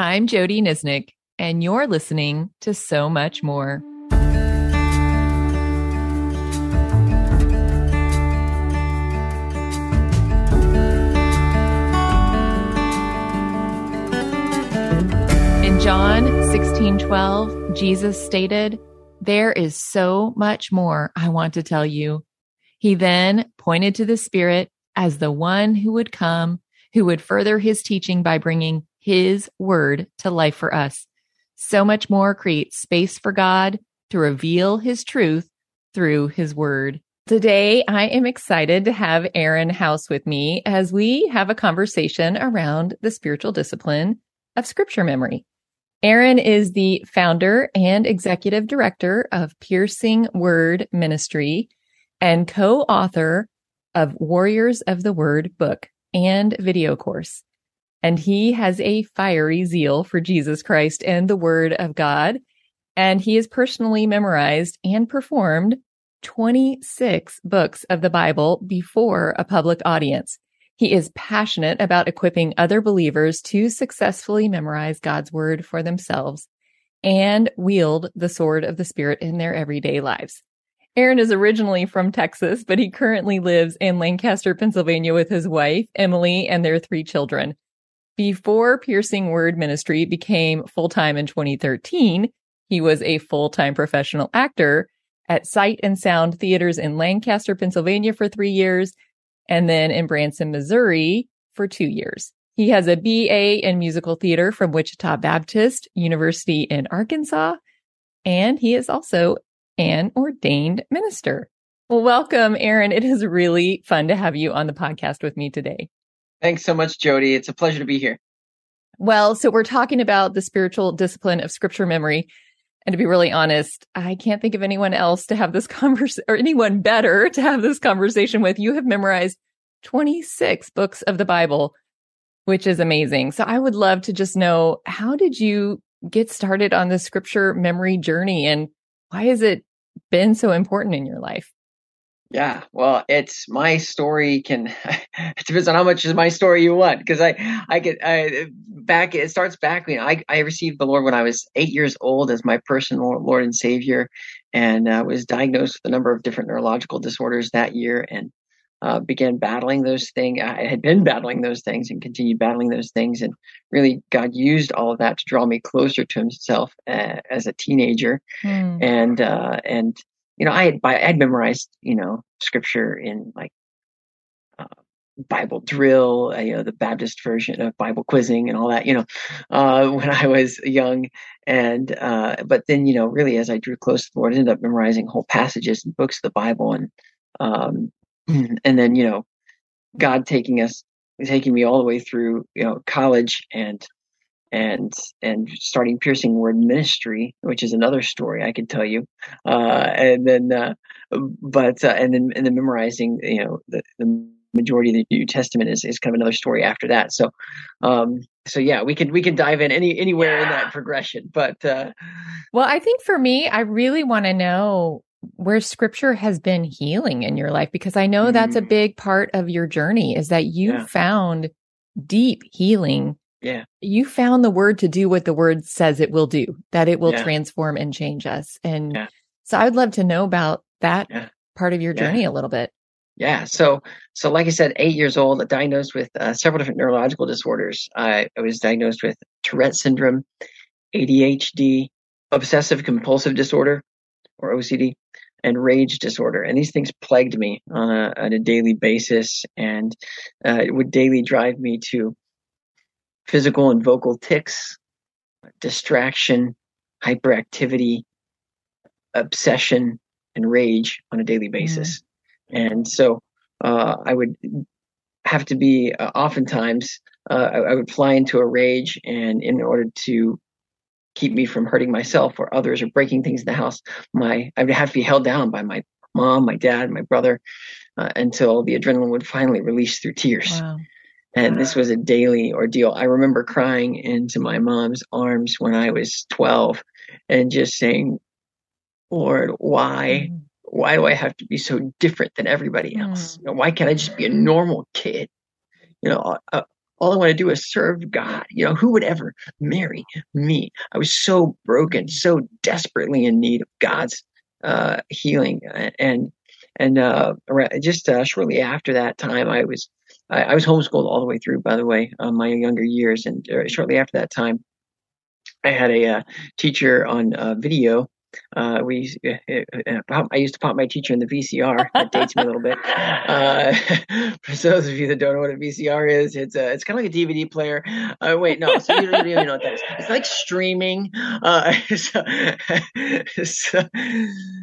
I'm Jody Nisnik, and you're listening to So Much More. In John 16 12, Jesus stated, There is so much more I want to tell you. He then pointed to the Spirit as the one who would come, who would further his teaching by bringing his word to life for us. So much more creates space for God to reveal his truth through his word. Today, I am excited to have Aaron House with me as we have a conversation around the spiritual discipline of scripture memory. Aaron is the founder and executive director of Piercing Word Ministry and co-author of Warriors of the Word book and video course. And he has a fiery zeal for Jesus Christ and the Word of God. And he has personally memorized and performed 26 books of the Bible before a public audience. He is passionate about equipping other believers to successfully memorize God's Word for themselves and wield the sword of the Spirit in their everyday lives. Aaron is originally from Texas, but he currently lives in Lancaster, Pennsylvania with his wife, Emily, and their three children. Before Piercing Word Ministry became full time in 2013, he was a full time professional actor at Sight and Sound Theaters in Lancaster, Pennsylvania for three years, and then in Branson, Missouri for two years. He has a BA in musical theater from Ouachita Baptist University in Arkansas, and he is also an ordained minister. Well, welcome, Aaron. It is really fun to have you on the podcast with me today. Thanks so much, Jody. It's a pleasure to be here. Well, so we're talking about the spiritual discipline of scripture memory. And to be really honest, I can't think of anyone else to have this conversation or anyone better to have this conversation with. You have memorized 26 books of the Bible, which is amazing. So I would love to just know how did you get started on the scripture memory journey and why has it been so important in your life? Yeah, well, it's my story. Can it depends on how much is my story you want because I I get I, back. It starts back. You know, I I received the Lord when I was eight years old as my personal Lord and Savior, and uh, was diagnosed with a number of different neurological disorders that year, and uh, began battling those things. I had been battling those things and continued battling those things, and really God used all of that to draw me closer to Himself uh, as a teenager, mm. and uh, and you know, I had, I had memorized, you know, scripture in like uh, Bible drill, uh, you know, the Baptist version of Bible quizzing and all that, you know, uh, when I was young. And, uh, but then, you know, really as I drew close to the Lord, I ended up memorizing whole passages and books of the Bible. And, um, and then, you know, God taking us, taking me all the way through, you know, college and, and and starting piercing word ministry which is another story i could tell you uh, and then uh, but uh, and then and then memorizing you know the, the majority of the new testament is, is kind of another story after that so um so yeah we can we can dive in any anywhere yeah. in that progression but uh well i think for me i really want to know where scripture has been healing in your life because i know mm. that's a mm. big part of your journey is that you yeah. found deep healing yeah. You found the word to do what the word says it will do, that it will yeah. transform and change us. And yeah. so I would love to know about that yeah. part of your journey a little bit. Yeah. So, so like I said, eight years old, diagnosed with uh, several different neurological disorders. I, I was diagnosed with Tourette syndrome, ADHD, obsessive compulsive disorder, or OCD, and rage disorder. And these things plagued me on a, on a daily basis, and uh, it would daily drive me to physical and vocal tics, distraction, hyperactivity, obsession, and rage on a daily mm. basis. Mm. And so uh, I would have to be uh, oftentimes uh, I, I, would fly into a rage, and in order to keep me from hurting myself or others or breaking things in the house, my I would have to be held down by my mom, my dad, my brother, uh, until the adrenaline would finally release through tears. Wow. And this was a daily ordeal. I remember crying into my mom's arms when I was 12 and just saying, Lord, why? Mm. Why do I have to be so different than everybody else? Mm. You know, why can't I just be a normal kid? You know, uh, all I want to do is serve God. You know, who would ever marry me? I was so broken, so desperately in need of God's uh, healing. And and uh, just uh, shortly after that time, I was I, I, was homeschooled all the way through. By the way, uh, my younger years, and uh, shortly after that time, I had a uh, teacher on uh, video uh, we uh, uh, I used to pop my teacher in the VCR. That dates me a little bit. Uh, for those of you that don't know what a VCR is, it's a, it's kind of like a DVD player. Uh, wait, no, so you don't even know what that is. It's like streaming. Uh, so, so,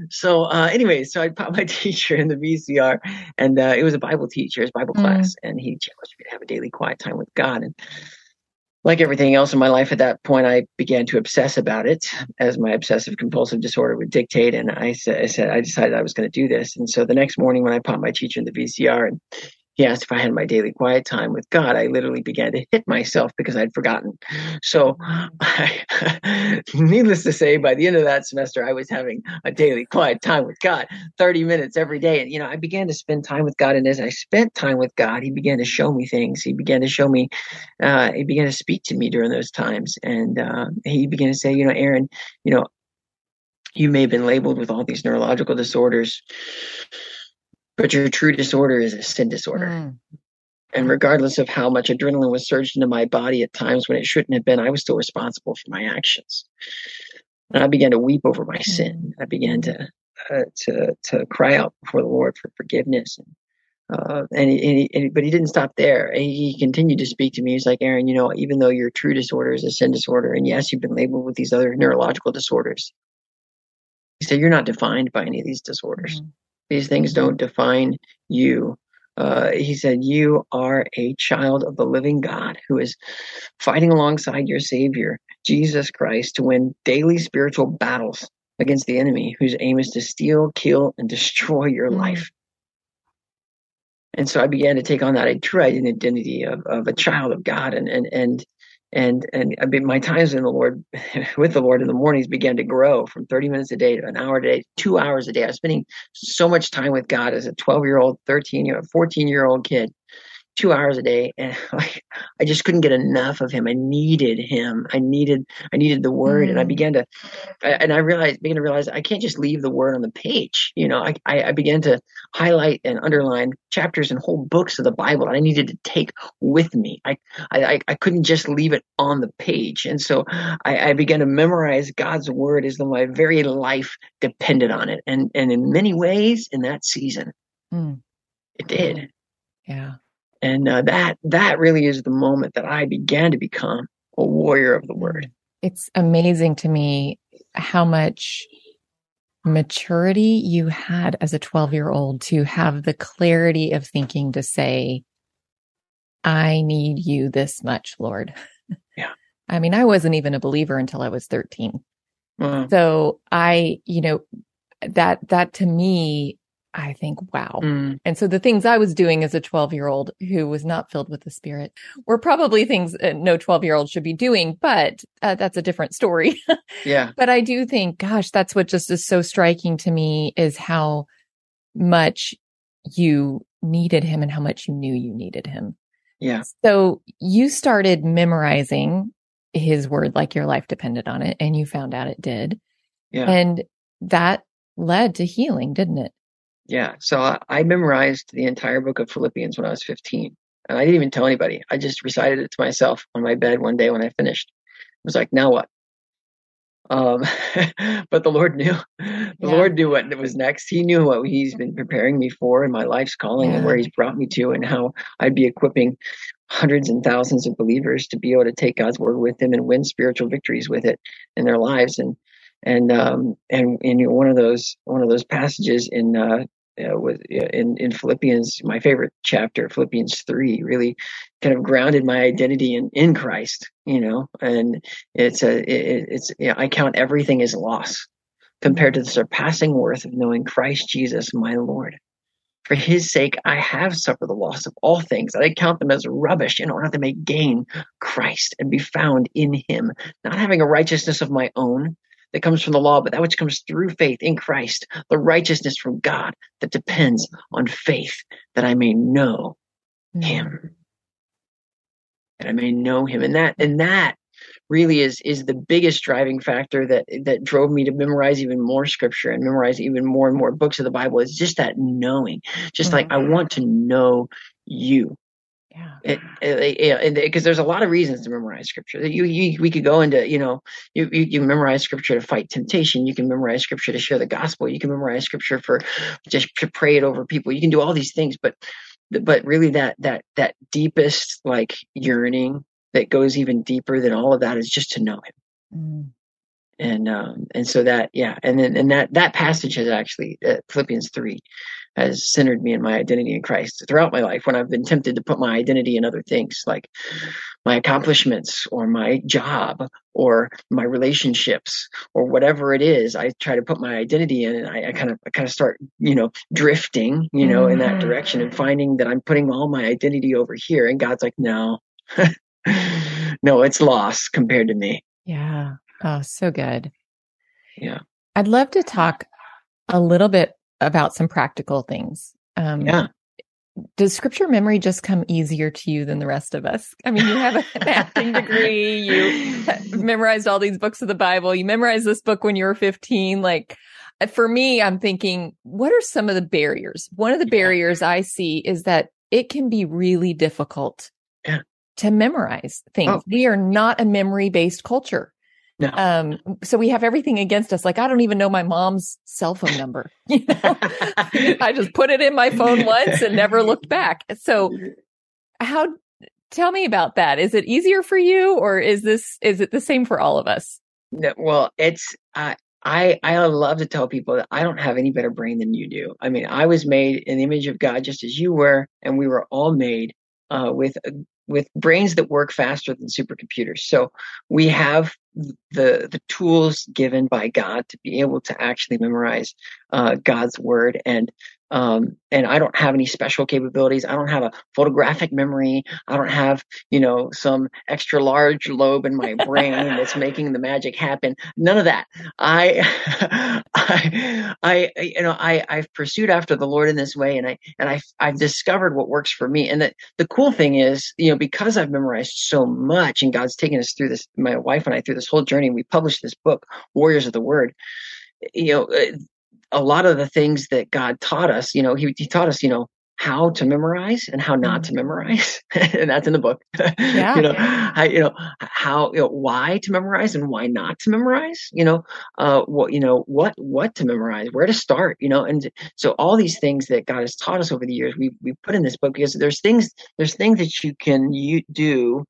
so anyway, so I popped my teacher in the VCR, and it was a Bible teacher, his Bible mm. class, and he challenged me to have a daily quiet time with God. And like everything else in my life at that point, I began to obsess about it as my obsessive compulsive disorder would dictate. And I said, I said, I decided I was going to do this. And so the next morning when I popped my teacher in the VCR and he asked if I had my daily quiet time with God. I literally began to hit myself because I'd forgotten. So, I, needless to say, by the end of that semester, I was having a daily quiet time with God, 30 minutes every day. And, you know, I began to spend time with God. And as I spent time with God, He began to show me things. He began to show me, uh, He began to speak to me during those times. And uh, He began to say, you know, Aaron, you know, you may have been labeled with all these neurological disorders but your true disorder is a sin disorder. Mm. And regardless of how much adrenaline was surged into my body at times when it shouldn't have been, I was still responsible for my actions. And I began to weep over my sin. I began to uh, to to cry out before the Lord for forgiveness. And uh, and, he, and he, but he didn't stop there. He continued to speak to me. He's like, Aaron, you know, even though your true disorder is a sin disorder, and yes, you've been labeled with these other neurological disorders, he said, you're not defined by any of these disorders. Mm-hmm. These things don't define you. Uh, he said, You are a child of the living God who is fighting alongside your Savior, Jesus Christ, to win daily spiritual battles against the enemy whose aim is to steal, kill, and destroy your mm-hmm. life. And so I began to take on that true identity of, of a child of God and, and, and and and I mean, my times in the Lord, with the Lord in the mornings began to grow from 30 minutes a day to an hour a day, two hours a day. I was spending so much time with God as a 12 year old, 13 year, 14 year old kid, two hours a day and like i just couldn't get enough of him. I needed him. I needed i needed the word mm. and i mm. began to and i realized began to realize i can't just leave the word on the page. You know i i, began to highlight and underline chapters and whole books of the bible that i needed to take with me. I i i couldn't just leave it on the page. And so i i began to memorize god's word as though my very life depended on it. And and in many ways in that season mm. it did. Yeah and uh, that that really is the moment that I began to become a warrior of the word. It's amazing to me how much maturity you had as a 12 year old to have the clarity of thinking to say, I need you this much, Lord. Yeah. I mean, I wasn't even a believer until I was 13. Mm. So I, you know, that, that to me I think, wow. Mm. And so the things I was doing as a 12 year old who was not filled with the spirit were probably things no 12 year old should be doing, but uh, that's a different story. yeah. But I do think, gosh, that's what just is so striking to me is how much you needed him and how much you knew you needed him. Yeah. So you started memorizing his word like your life depended on it and you found out it did. Yeah. And that led to healing, didn't it? Yeah. So I, I memorized the entire book of Philippians when I was 15. And I didn't even tell anybody. I just recited it to myself on my bed one day when I finished. It was like, now what? Um, but the Lord knew. The yeah. Lord knew what was next. He knew what He's been preparing me for in my life's calling yeah. and where He's brought me to, and how I'd be equipping hundreds and thousands of believers to be able to take God's word with them and win spiritual victories with it in their lives. And and um, and in one of those one of those passages in uh, uh, with in in Philippians, my favorite chapter, Philippians three, really kind of grounded my identity in in Christ. You know, and it's a it, it's you know, I count everything as loss compared to the surpassing worth of knowing Christ Jesus, my Lord. For his sake, I have suffered the loss of all things. I count them as rubbish in order to make gain Christ and be found in him, not having a righteousness of my own that comes from the law, but that which comes through faith in Christ, the righteousness from God that depends on faith that I may know him. that I may know him. And that and that really is is the biggest driving factor that that drove me to memorize even more scripture and memorize even more and more books of the Bible is just that knowing. Just mm-hmm. like I want to know you. Yeah. Because there's a lot of reasons to memorize scripture. You, you, we could go into, you know, you, you, you memorize scripture to fight temptation. You can memorize scripture to share the gospel. You can memorize scripture for just to pray it over people. You can do all these things, but, but really that, that, that deepest like yearning that goes even deeper than all of that is just to know him. Mm. And, um, and so that, yeah. And then, and that, that passage has actually, uh, Philippians three has centered me in my identity in Christ throughout my life when I've been tempted to put my identity in other things like my accomplishments or my job or my relationships or whatever it is. I try to put my identity in and I, I kind of I kind of start, you know, drifting, you know, mm-hmm. in that direction and finding that I'm putting all my identity over here. And God's like, no, no, it's lost compared to me. Yeah. Oh, so good. Yeah. I'd love to talk a little bit about some practical things. Um, yeah. Does scripture memory just come easier to you than the rest of us? I mean, you have an acting degree, you memorized all these books of the Bible, you memorized this book when you were 15. Like, for me, I'm thinking, what are some of the barriers? One of the barriers I see is that it can be really difficult yeah. to memorize things. Oh. We are not a memory based culture. No. Um, so we have everything against us. Like I don't even know my mom's cell phone number. You know? I just put it in my phone once and never looked back. So how tell me about that. Is it easier for you or is this is it the same for all of us? No, well, it's uh, I I love to tell people that I don't have any better brain than you do. I mean, I was made in the image of God just as you were, and we were all made uh, with with brains that work faster than supercomputers. So we have the the tools given by God to be able to actually memorize uh, God's word and um, and I don't have any special capabilities. I don't have a photographic memory. I don't have, you know, some extra large lobe in my brain that's making the magic happen. None of that. I, I, I, you know, I, I've pursued after the Lord in this way, and I, and I, I've discovered what works for me. And that the cool thing is, you know, because I've memorized so much, and God's taken us through this, my wife and I through this whole journey. We published this book, Warriors of the Word you know, uh, a lot of the things that God taught us, you know, he, he taught us, you know, how to memorize and how not to mm-hmm. memorize. and that's in the book. Yeah. you know, how, you know, how, you know, why to memorize and why not to memorize, you know, uh, what, you know, what, what to memorize, where to start, you know, and so all these things that God has taught us over the years, we, we put in this book because there's things, there's things that you can you do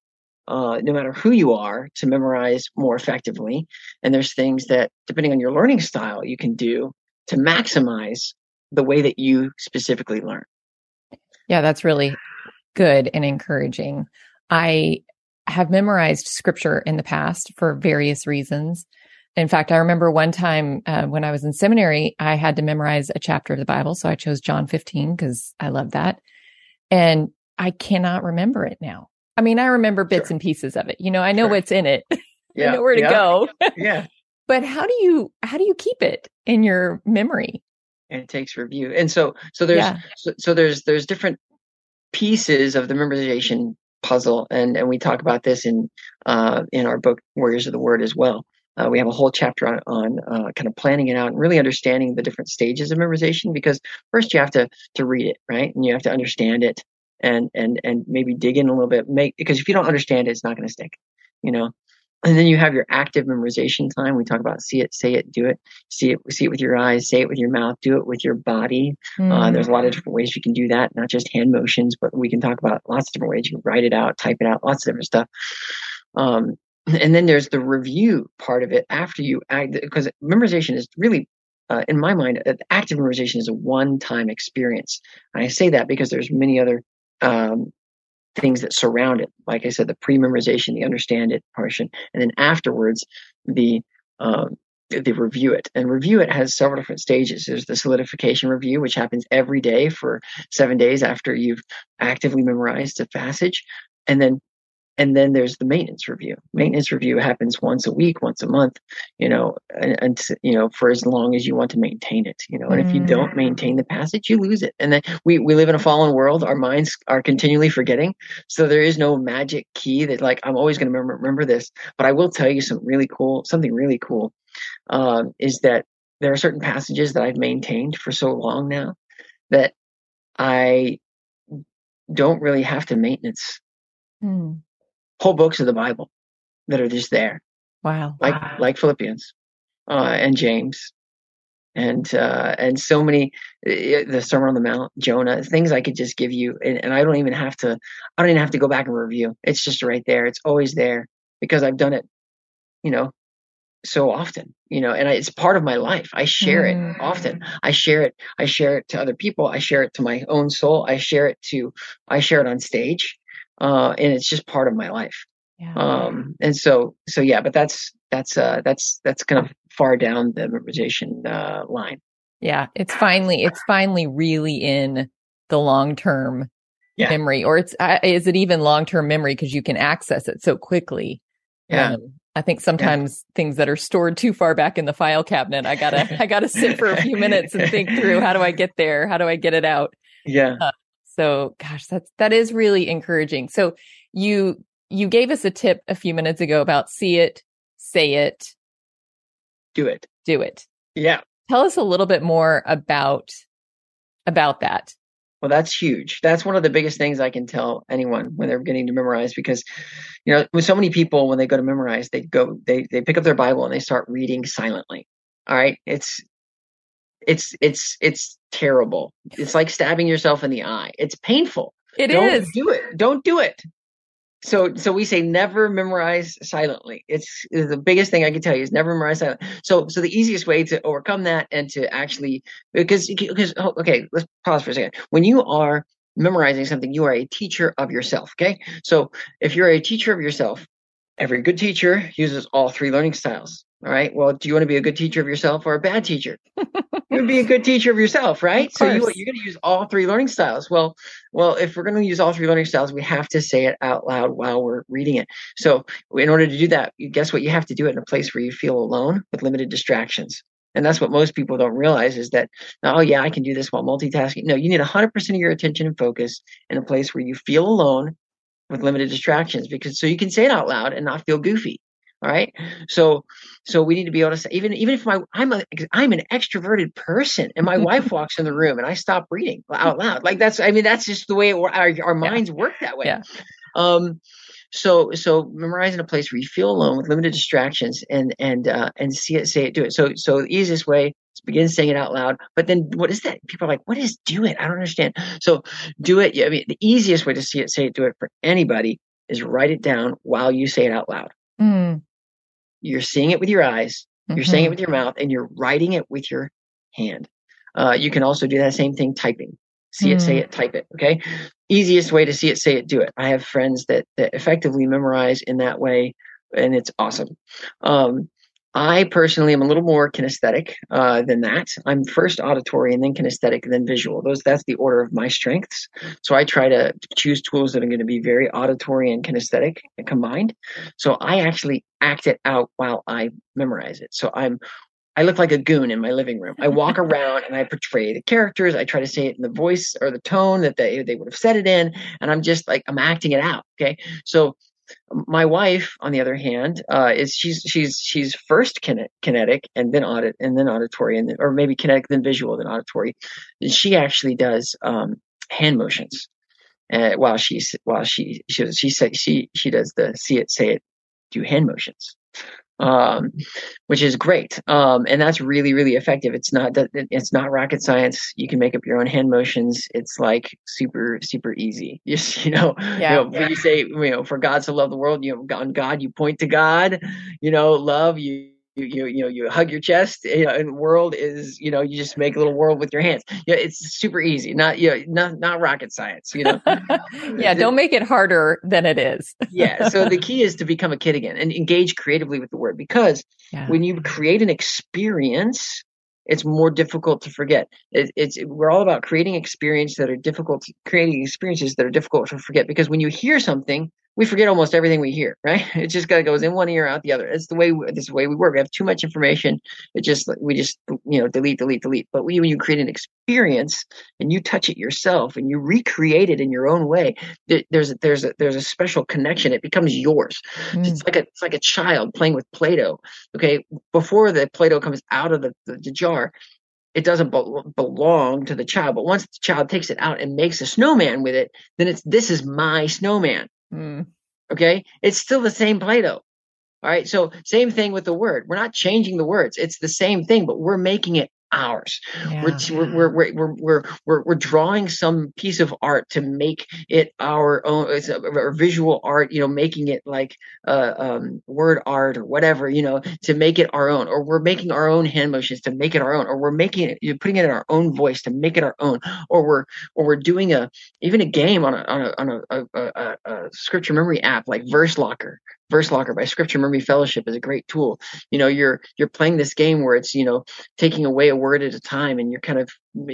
uh, no matter who you are, to memorize more effectively. And there's things that, depending on your learning style, you can do to maximize the way that you specifically learn. Yeah, that's really good and encouraging. I have memorized scripture in the past for various reasons. In fact, I remember one time uh, when I was in seminary, I had to memorize a chapter of the Bible. So I chose John 15 because I love that. And I cannot remember it now. I mean, I remember bits sure. and pieces of it. You know, I know sure. what's in it. Yeah. I know where to yeah. go. yeah. But how do you how do you keep it in your memory? And it takes review. And so so there's yeah. so, so there's there's different pieces of the memorization puzzle and and we talk about this in uh in our book Warriors of the Word as well. Uh, we have a whole chapter on, on uh, kind of planning it out and really understanding the different stages of memorization because first you have to to read it right and you have to understand it and and and maybe dig in a little bit make because if you don't understand it it's not going to stick you know and then you have your active memorization time. We talk about see it, say it, do it, see it, see it with your eyes, say it with your mouth, do it with your body. Mm. Uh, there's a lot of different ways you can do that, not just hand motions, but we can talk about lots of different ways. You can write it out, type it out, lots of different stuff. Um, and then there's the review part of it after you act, because memorization is really, uh, in my mind, active memorization is a one-time experience. And I say that because there's many other um, things that surround it. Like I said, the pre-memorization, the understand it portion, and then afterwards the um, the review it. And review it has several different stages. There's the solidification review, which happens every day for seven days after you've actively memorized a passage, and then and then there's the maintenance review. Maintenance review happens once a week, once a month, you know, and, and you know for as long as you want to maintain it, you know. And mm. if you don't mm. maintain the passage, you lose it. And then we we live in a fallen world. Our minds are continually forgetting, so there is no magic key that like I'm always going to remember remember this. But I will tell you some really cool, something really cool, um, is that there are certain passages that I've maintained for so long now that I don't really have to maintenance. Mm whole books of the Bible that are just there. Wow. Like wow. like Philippians uh, and James and uh, and so many uh, the Sermon on the Mount, Jonah, things I could just give you, and, and I don't even have to I don't even have to go back and review. It's just right there. It's always there because I've done it, you know, so often, you know, and I, it's part of my life. I share mm. it often. I share it. I share it to other people. I share it to my own soul. I share it to I share it on stage uh, and it's just part of my life. Yeah. Um, and so, so yeah, but that's, that's, uh, that's, that's kind of far down the memorization, uh, line. Yeah. It's finally, it's finally really in the long term yeah. memory or it's, uh, is it even long term memory? Cause you can access it so quickly. Yeah. Um, I think sometimes yeah. things that are stored too far back in the file cabinet, I gotta, I gotta sit for a few minutes and think through how do I get there? How do I get it out? Yeah. Uh, so gosh, that's, that is really encouraging. So you, you gave us a tip a few minutes ago about see it, say it, do it, do it. Yeah. Tell us a little bit more about, about that. Well, that's huge. That's one of the biggest things I can tell anyone when they're beginning to memorize because, you know, with so many people, when they go to memorize, they go, they, they pick up their Bible and they start reading silently. All right. It's, it's it's it's terrible. It's like stabbing yourself in the eye. It's painful. It Don't is. Do it. Don't do it. So so we say never memorize silently. It's, it's, the biggest thing I can tell you is never memorize silently. So so the easiest way to overcome that and to actually because because oh, okay, let's pause for a second. When you are memorizing something, you are a teacher of yourself. Okay. So if you're a teacher of yourself, every good teacher uses all three learning styles. All right. Well, do you want to be a good teacher of yourself or a bad teacher? you would be a good teacher of yourself, right? Of so you, you're going to use all three learning styles. Well, well, if we're going to use all three learning styles, we have to say it out loud while we're reading it. So in order to do that, guess what? You have to do it in a place where you feel alone with limited distractions. And that's what most people don't realize is that, oh yeah, I can do this while multitasking. No, you need 100% of your attention and focus in a place where you feel alone with limited distractions because so you can say it out loud and not feel goofy. All right. So, so we need to be able to say, even, even if my, I'm a, I'm an extroverted person and my wife walks in the room and I stop reading out loud. Like that's, I mean, that's just the way it, our, our minds yeah. work that way. Yeah. Um, so, so memorizing a place where you feel alone with limited distractions and, and, uh, and see it, say it, do it. So, so the easiest way begin saying it out loud. But then what is that? People are like, what is do it? I don't understand. So do it. I mean, the easiest way to see it, say it, do it for anybody is write it down while you say it out loud. Mm. You're seeing it with your eyes, you're mm-hmm. saying it with your mouth, and you're writing it with your hand. Uh, you can also do that same thing typing. See it, say mm. it, type it. Okay. Easiest way to see it, say it, do it. I have friends that, that effectively memorize in that way, and it's awesome. Um, I personally am a little more kinesthetic uh, than that. I'm first auditory and then kinesthetic and then visual. Those that's the order of my strengths. So I try to choose tools that are going to be very auditory and kinesthetic combined. So I actually act it out while I memorize it. So I'm I look like a goon in my living room. I walk around and I portray the characters. I try to say it in the voice or the tone that they they would have said it in, and I'm just like I'm acting it out. Okay, so my wife, on the other hand, uh, is she's she's she's first kinetic and then audit and then auditory and then, or maybe kinetic then visual then auditory. She actually does um, hand motions uh, while she's while she she she say, she she does the see it say it do hand motions um, which is great. Um, and that's really, really effective. It's not that it's not rocket science. You can make up your own hand motions. It's like super, super easy. Just, you know, yeah, you know, yeah. you say, you know, for God to love the world, you know, on God, you point to God, you know, love you, you you you know you hug your chest you know and world is you know you just make a little world with your hands yeah it's super easy not you know not not rocket science you know yeah don't make it harder than it is yeah so the key is to become a kid again and engage creatively with the word because yeah. when you create an experience it's more difficult to forget. It, it's we're all about creating experiences that are difficult, creating experiences that are difficult to forget. Because when you hear something, we forget almost everything we hear, right? It just kind of goes in one ear, out the other. It's the way we, this is the way we work. We have too much information. It just we just you know delete, delete, delete. But when you create an experience and you touch it yourself and you recreate it in your own way, there's a, there's a, there's a special connection. It becomes yours. Mm. It's like a it's like a child playing with Play-Doh. Okay, before the Play-Doh comes out of the, the, the jar, it doesn't be- belong to the child. But once the child takes it out and makes a snowman with it, then it's this is my snowman. Mm. Okay, it's still the same Play-Doh. All right, so same thing with the word. We're not changing the words; it's the same thing, but we're making it ours. We're, we're, we're, we're, we're, we're, we're drawing some piece of art to make it our own, it's a, or visual art, you know, making it like uh, um, word art or whatever, you know, to make it our own. Or we're making our own hand motions to make it our own. Or we're making it, you're putting it in our own voice to make it our own. Or we're, or we're doing a, even a game on a, on a, on a, a, a, a scripture memory app like Verse Locker Verse Locker by Scripture Memory Fellowship is a great tool. You know, you're you're playing this game where it's you know taking away a word at a time, and you're kind of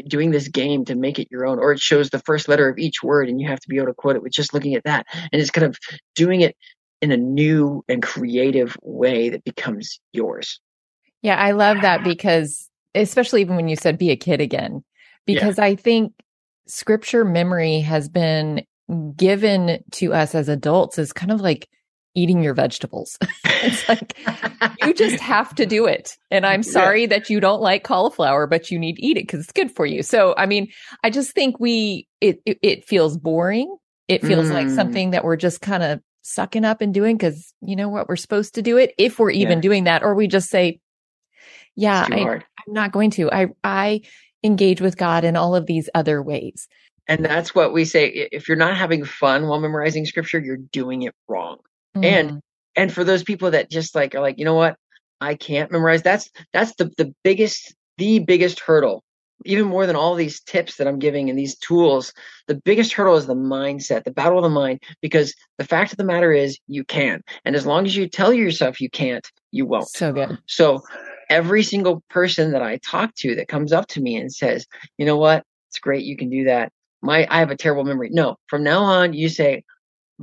doing this game to make it your own. Or it shows the first letter of each word, and you have to be able to quote it with just looking at that. And it's kind of doing it in a new and creative way that becomes yours. Yeah, I love that because especially even when you said be a kid again, because yeah. I think scripture memory has been given to us as adults as kind of like eating your vegetables. it's like you just have to do it. And I'm sorry yeah. that you don't like cauliflower, but you need to eat it because it's good for you. So, I mean, I just think we, it, it, it feels boring. It feels mm. like something that we're just kind of sucking up and doing because you know what, we're supposed to do it if we're even yeah. doing that, or we just say, yeah, I, I'm not going to. I, I engage with God in all of these other ways. And that's what we say. If you're not having fun while memorizing scripture, you're doing it wrong. Mm. And and for those people that just like are like, you know what, I can't memorize. That's that's the the biggest the biggest hurdle. Even more than all these tips that I'm giving and these tools, the biggest hurdle is the mindset, the battle of the mind. Because the fact of the matter is, you can, and as long as you tell yourself you can't, you won't. So good. So every single person that I talk to that comes up to me and says, you know what, it's great, you can do that. My I have a terrible memory. No, from now on, you say,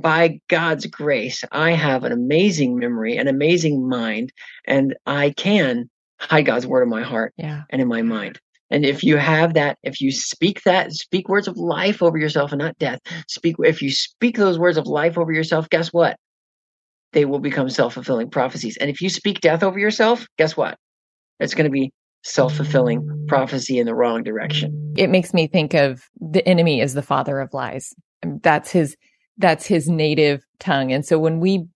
by God's grace, I have an amazing memory, an amazing mind, and I can hide God's word in my heart yeah. and in my mind. And if you have that, if you speak that, speak words of life over yourself and not death. Speak if you speak those words of life over yourself, guess what? They will become self-fulfilling prophecies. And if you speak death over yourself, guess what? It's going to be self-fulfilling prophecy in the wrong direction. It makes me think of the enemy as the father of lies. That's his that's his native tongue. And so when we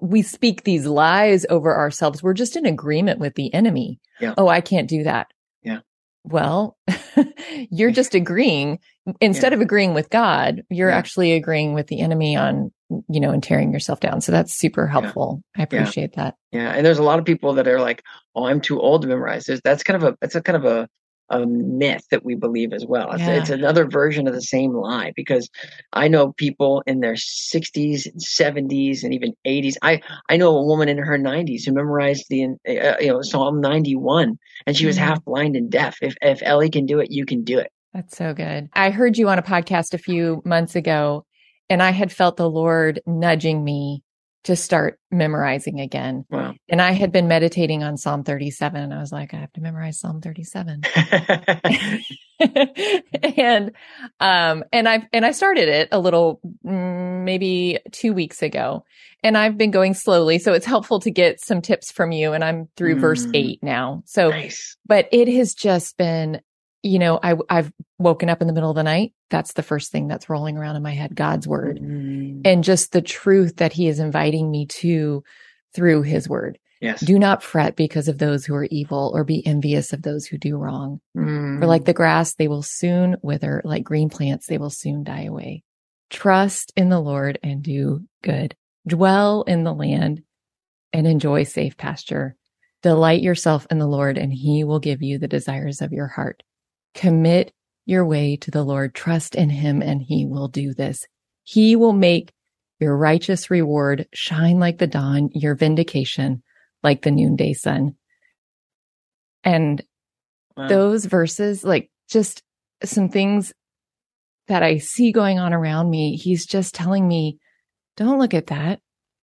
we speak these lies over ourselves, we're just in agreement with the enemy. Yeah. Oh, I can't do that. Yeah. Well, you're just agreeing instead yeah. of agreeing with God, you're yeah. actually agreeing with the enemy on, you know, and tearing yourself down. So that's super helpful. Yeah. I appreciate that. Yeah. And there's a lot of people that are like, Oh, I'm too old to memorize. There's, that's kind of a, that's a kind of a, a myth that we believe as well. Yeah. It's, it's, another version of the same lie because I know people in their 60s, 70s, and even 80s. I I know a woman in her 90s who memorized the uh, you know Psalm 91, and she was mm-hmm. half blind and deaf. If if Ellie can do it, you can do it. That's so good. I heard you on a podcast a few months ago, and I had felt the Lord nudging me to start memorizing again. Wow. And I had been meditating on Psalm 37. and I was like, I have to memorize Psalm 37. and um and I've and I started it a little mm, maybe 2 weeks ago. And I've been going slowly, so it's helpful to get some tips from you and I'm through mm. verse 8 now. So nice. but it has just been you know, I, I've woken up in the middle of the night. That's the first thing that's rolling around in my head, God's word mm-hmm. and just the truth that he is inviting me to through his word. Yes. Do not fret because of those who are evil or be envious of those who do wrong. Mm. For like the grass, they will soon wither. Like green plants, they will soon die away. Trust in the Lord and do good. Dwell in the land and enjoy safe pasture. Delight yourself in the Lord and he will give you the desires of your heart. Commit your way to the Lord. Trust in him and he will do this. He will make your righteous reward shine like the dawn, your vindication like the noonday sun. And wow. those verses, like just some things that I see going on around me, he's just telling me don't look at that.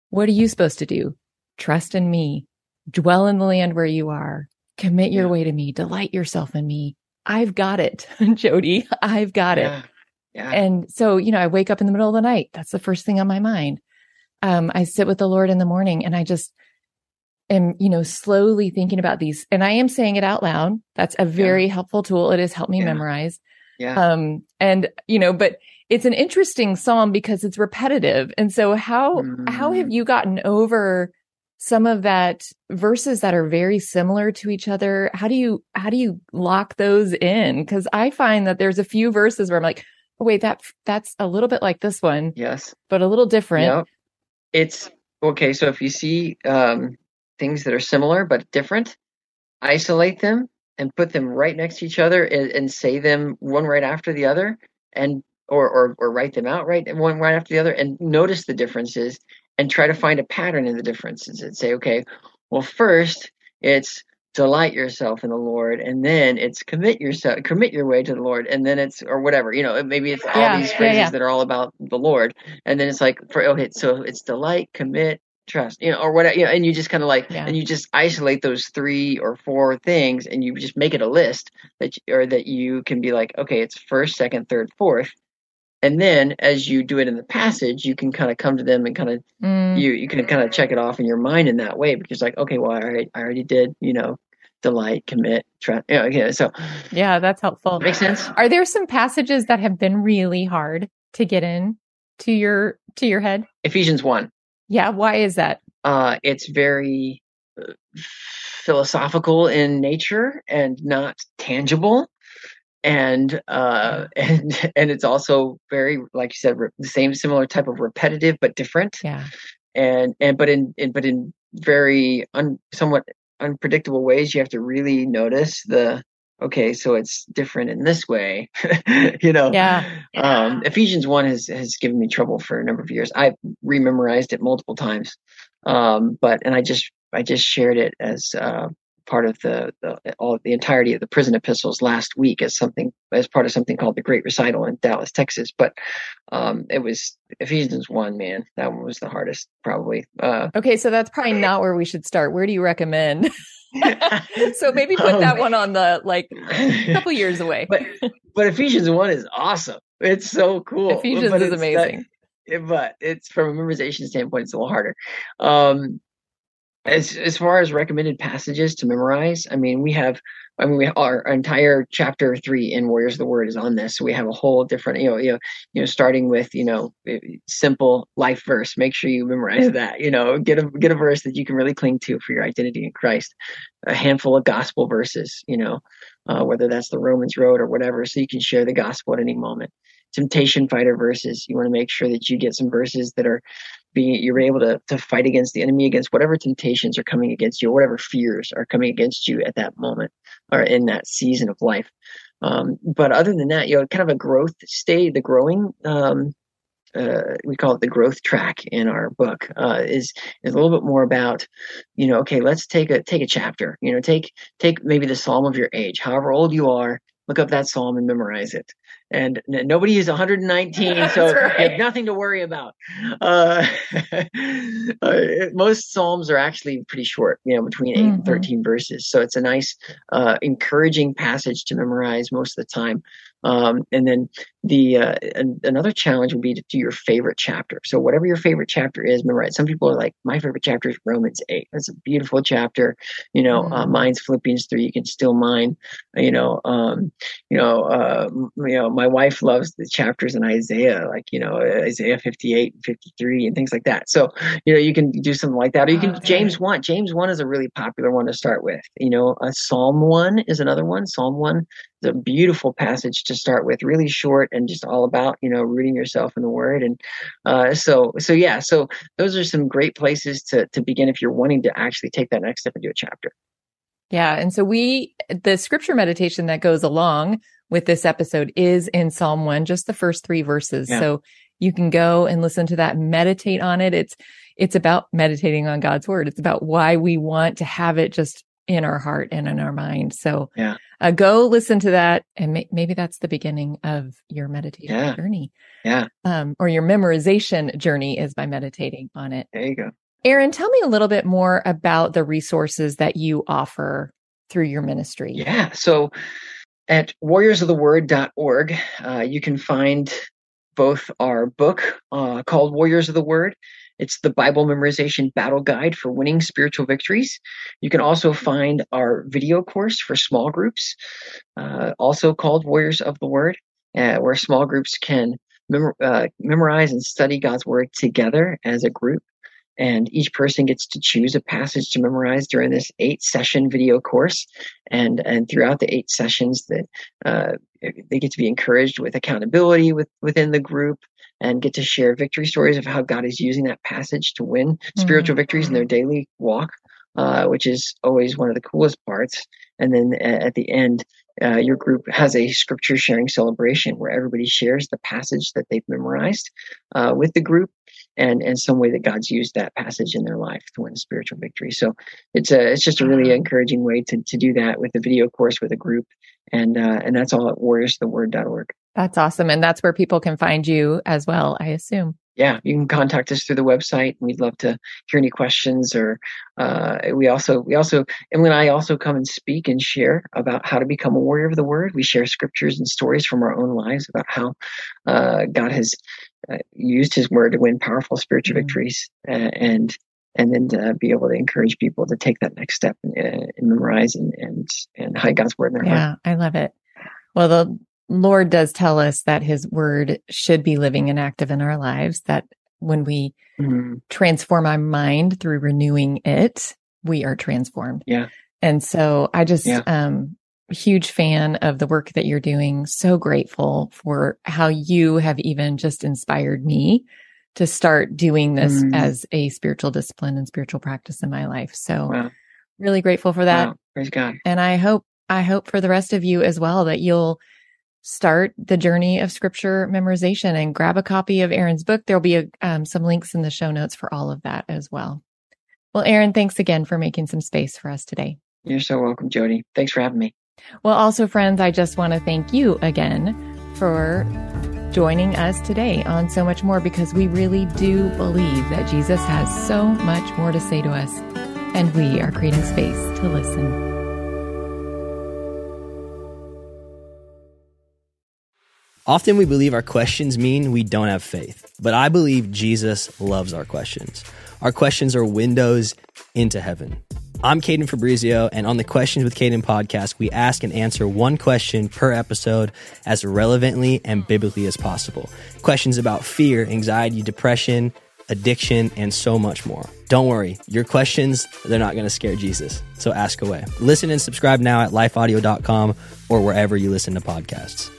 What are you supposed to do? Trust in me, dwell in the land where you are, commit your Yeah. way to me, delight yourself in me. I've got it, Jody. I've got it. Yeah. Yeah. And so, you know, I wake up in the middle of the night. That's the first thing on my mind. Um, I sit with the Lord in the morning and I just am, you know, slowly thinking about these and I am saying it out loud. That's a very helpful tool. It has helped me Yeah. memorize. yeah. Um, and you know, but it's an interesting psalm because it's repetitive. And so how, how have Mm. you gotten over some of that verses that are very similar to each other? How do you, how do you lock those in? Cause I find that there's a few verses where I'm like, oh, wait, that, that's a little bit like this one, yes. but a little different. Yep. It's okay. So if you see um, things that are similar but different, isolate them and put them right next to each other and, and say them one right after the other, and or, or or write them out right one right after the other, and notice the differences and try to find a pattern in the differences and say, okay, well, first it's delight yourself in the Lord, and then it's commit yourself, commit your way to the Lord, and then it's or whatever, you know, maybe it's all Yeah, these yeah, phrases yeah. that are all about the Lord, and then it's like for okay, so it's delight, commit, trust, you know, or whatever, you know, and you just kind of like, Yeah. and you just isolate those three or four things, and you just make it a list that you, or that you can be like, okay, it's first, second, third, fourth. And then, as you do it in the passage, you can kind of come to them and kind of Mm, you you can kind of check it off in your mind in that way because like okay well I already, I already did you know delight commit trust you know, okay so yeah, that's helpful. makes sense Are there some passages that have been really hard to get in to your, to your head? Ephesians 1 Yeah. Why is that? uh it's very uh, philosophical in nature and not tangible and uh and and it's also very like you said re- the same similar type of repetitive but different. Yeah. and and but in, in but in very un, somewhat unpredictable ways you have to really notice the okay so it's different in this way you know? Yeah. um ephesians 1 has has given me trouble for a number of years. I've rememorized it multiple times. Um but and i just i just shared it as uh part of the, the all the entirety of the prison epistles last week as something as part of something called the great recital in dallas texas but um it was ephesians 1 man that one was the hardest probably uh Okay. So that's probably not where we should start. Where do you recommend? so maybe put that one on the like a couple years away. but but Ephesians one is awesome. It's so cool. Ephesians But is it's that- amazing. but it's from a memorization standpoint, it's a little harder. Um, as as far as recommended passages to memorize, I mean, we have, I mean, we our entire chapter three in Warriors of the Word is on this. So we have a whole different, you know, you know, you know, starting with you know, eh, simple life verse. Make sure you memorize that. You know, get a get a verse that you can really cling to for your identity in Christ. A handful of gospel verses. You know, uh, whether that's the Romans Road or whatever, so you can share the gospel at any moment. Temptation fighter verses. You want to make sure that you get some verses that are being you're able to to fight against the enemy against whatever temptations are coming against you or whatever fears are coming against you at that moment or in that season of life. Um, but other than that, you know, kind of a growth state, the growing um, uh, we call it the growth track in our book uh, is is a little bit more about you know okay let's take a take a chapter you know take take maybe the psalm of your age however old you are look up that psalm and memorize it and n- nobody is 119 That's so you have nothing to worry about. Uh, uh, most psalms are actually pretty short you know between 8 and Mhm. 13 verses. So it's a nice uh, encouraging passage to memorize most of the time um, and then the uh, an, another challenge would be to do your favorite chapter. So whatever your favorite chapter is, memorize. Some people are like, my favorite chapter is Romans eight. That's a beautiful chapter. You know, uh, Mm. mine's Philippians three. You can steal mine. You know, um, you know, uh, you know, my wife loves the chapters in Isaiah, like you know, Isaiah fifty eight and fifty three and things like that. So you know, you can do something like that, or you can Okay. James one. James one is a really popular one to start with. You know, uh, Psalm one is another one. Psalm one is a beautiful passage to start with, really short and just all about you know rooting yourself in the Word. And uh, so so yeah, so those are some great places to to begin if you're wanting to actually take that next step and do a chapter. Yeah. And so we, the scripture meditation that goes along with this episode is in Psalm one, just the first three verses. Yeah. So you can go and listen to that, meditate on it. It's, it's about meditating on God's word. It's about why we want to have it just in our heart and in our mind. So Yeah. uh, go listen to that. And may- maybe that's the beginning of your meditation Yeah. journey. Yeah. Um, or your memorization journey is by meditating on it. There you go. Aaron, tell me a little bit more about the resources that you offer through your ministry. Yeah. So at warriorsoftheword.org, uh, you can find both our book uh, called Warriors of the Word. It's the Bible memorization battle guide for winning spiritual victories. You can also find our video course for small groups, uh, also called Warriors of the Word, uh, where small groups can mem- uh, memorize and study God's Word together as a group and each person gets to choose a passage to memorize during this eight session video course. And and throughout the eight sessions that uh, they get to be encouraged with accountability with, within the group and get to share victory stories of how god is using that passage to win spiritual victories in their daily walk uh, which is always one of the coolest parts. And then at the end uh, your group has a scripture sharing celebration where everybody shares the passage that they've memorized uh, with the group and and some way that God's used that passage in their life to win spiritual victory. So it's a it's just a really encouraging way to to do that with a video course with a group, and uh, and that's all at warriorstheword.org. That's awesome. And that's where people can find you as well, I assume. Yeah, you can contact us through the website. We'd love to hear any questions, or uh, we also we also Emily and I also come and speak and share about how to become a warrior of the word. We share scriptures and stories from our own lives about how uh, God has uh, used His word to win powerful spiritual Mhm. victories, uh, and and then to be able to encourage people to take that next step and, uh, and memorize and, and and hide God's word in their heart. Yeah, I love it. Well, the Lord does tell us that his word should be living and active in our lives, that when we Mhm. transform our mind through renewing it, we are transformed. Yeah. And so I just, Yeah. um, huge fan of the work that you're doing. So grateful for how you have even just inspired me to start doing this Mm. as a spiritual discipline and spiritual practice in my life. So Wow. really grateful for that. Wow. Praise God. And I hope, I hope for the rest of you as well that you'll start the journey of scripture memorization and grab a copy of Aaron's book. There'll be a, um, some links in the show notes for all of that as well. Well, Aaron, thanks again for making some space for us today. You're so welcome, Jody. Thanks for having me. Well, also, friends, I just want to thank you again for joining us today on So Much More because we really do believe that Jesus has so much more to say to us, and we are creating space to listen. Often we believe our questions mean we don't have faith, but I believe Jesus loves our questions. Our questions are windows into heaven. I'm Caden Fabrizio, and on the Questions with Caden podcast, we ask and answer one question per episode as relevantly and biblically as possible. Questions about fear, anxiety, depression, addiction, and so much more. Don't worry, your questions, they're not going to scare Jesus. So ask away. Listen and subscribe now at lifeaudio.com or wherever you listen to podcasts.